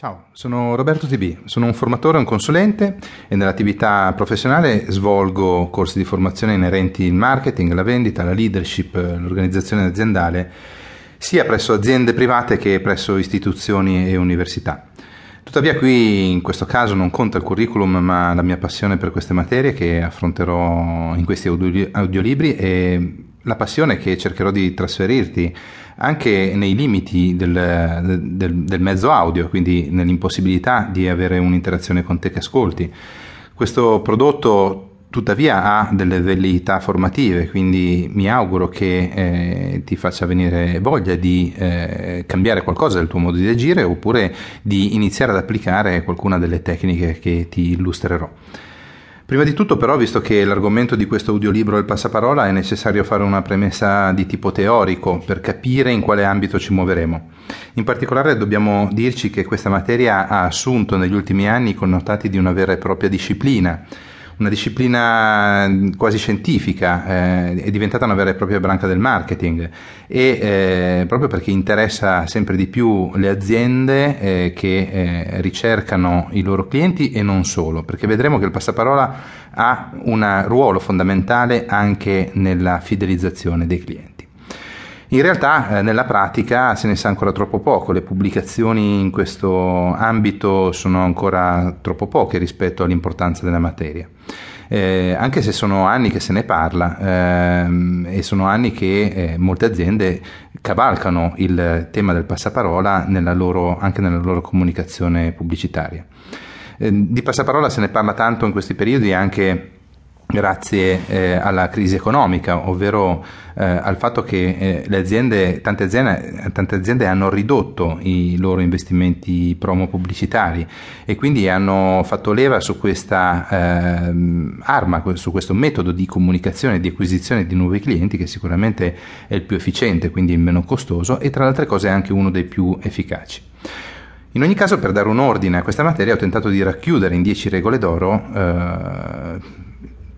Ciao, sono Roberto TB, sono un formatore e un consulente e nell'attività professionale svolgo corsi di formazione inerenti al marketing, la vendita, la leadership, l'organizzazione aziendale, sia presso aziende private che presso istituzioni e università. Tuttavia qui in questo caso non conta il curriculum ma la mia passione per queste materie che affronterò in questi audiolibri e la passione che cercherò di trasferirti anche nei limiti del, del, del, mezzo audio, quindi nell'impossibilità di avere un'interazione con te che ascolti. Questo prodotto tuttavia ha delle velleità formative, quindi mi auguro che eh, ti faccia venire voglia di eh, cambiare qualcosa del tuo modo di agire oppure di iniziare ad applicare qualcuna delle tecniche che ti illustrerò. Prima di tutto però, visto che l'argomento di questo audiolibro è il passaparola, è necessario fare una premessa di tipo teorico per capire in quale ambito ci muoveremo. In particolare dobbiamo dirci che questa materia ha assunto negli ultimi anni i connotati di una vera e propria disciplina, una disciplina quasi scientifica, eh, è diventata una vera e propria branca del marketing e eh, proprio perché interessa sempre di più le aziende eh, che eh, ricercano i loro clienti e non solo, perché vedremo che il passaparola ha un ruolo fondamentale anche nella fidelizzazione dei clienti. In realtà eh, nella pratica se ne sa ancora troppo poco, le pubblicazioni in questo ambito sono ancora troppo poche rispetto all'importanza della materia. Eh, anche se sono anni che se ne parla ehm, e sono anni che eh, molte aziende cavalcano il tema del passaparola nella loro, anche nella loro comunicazione pubblicitaria. Eh, di passaparola se ne parla tanto in questi periodi anche grazie eh, alla crisi economica, ovvero eh, al fatto che eh, aziende, tante, aziende, tante aziende hanno ridotto i loro investimenti promo pubblicitari e quindi hanno fatto leva su questa ehm, arma, su questo metodo di comunicazione e di acquisizione di nuovi clienti che sicuramente è il più efficiente, quindi il meno costoso e tra le altre cose è anche uno dei più efficaci. In ogni caso, per dare un ordine a questa materia, ho tentato di racchiudere in 10 regole d'oro eh,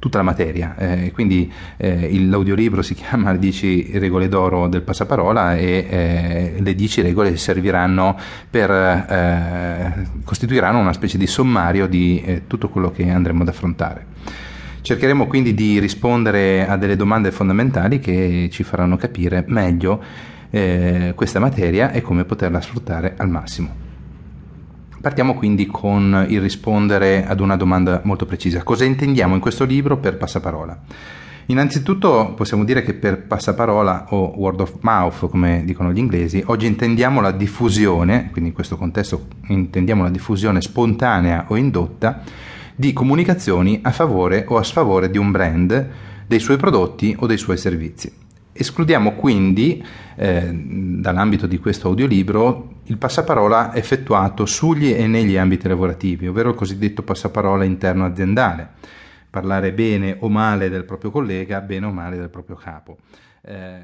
tutta la materia. Eh, quindi eh, l'audiolibro si chiama Le 10 regole d'oro del passaparola e eh, le 10 regole serviranno per eh, costituiranno una specie di sommario di eh, tutto quello che andremo ad affrontare. Cercheremo quindi di rispondere a delle domande fondamentali che ci faranno capire meglio eh, questa materia e come poterla sfruttare al massimo. Partiamo quindi con il rispondere ad una domanda molto precisa. Cosa intendiamo in questo libro per passaparola? Innanzitutto possiamo dire che per passaparola o word of mouth, come dicono gli inglesi, oggi intendiamo la diffusione, quindi in questo contesto intendiamo la diffusione spontanea o indotta di comunicazioni a favore o a sfavore di un brand, dei suoi prodotti o dei suoi servizi. Escludiamo quindi eh, dall'ambito di questo audiolibro il passaparola effettuato sugli e negli ambiti lavorativi, ovvero il cosiddetto passaparola interno aziendale, parlare bene o male del proprio collega, bene o male del proprio capo. Eh,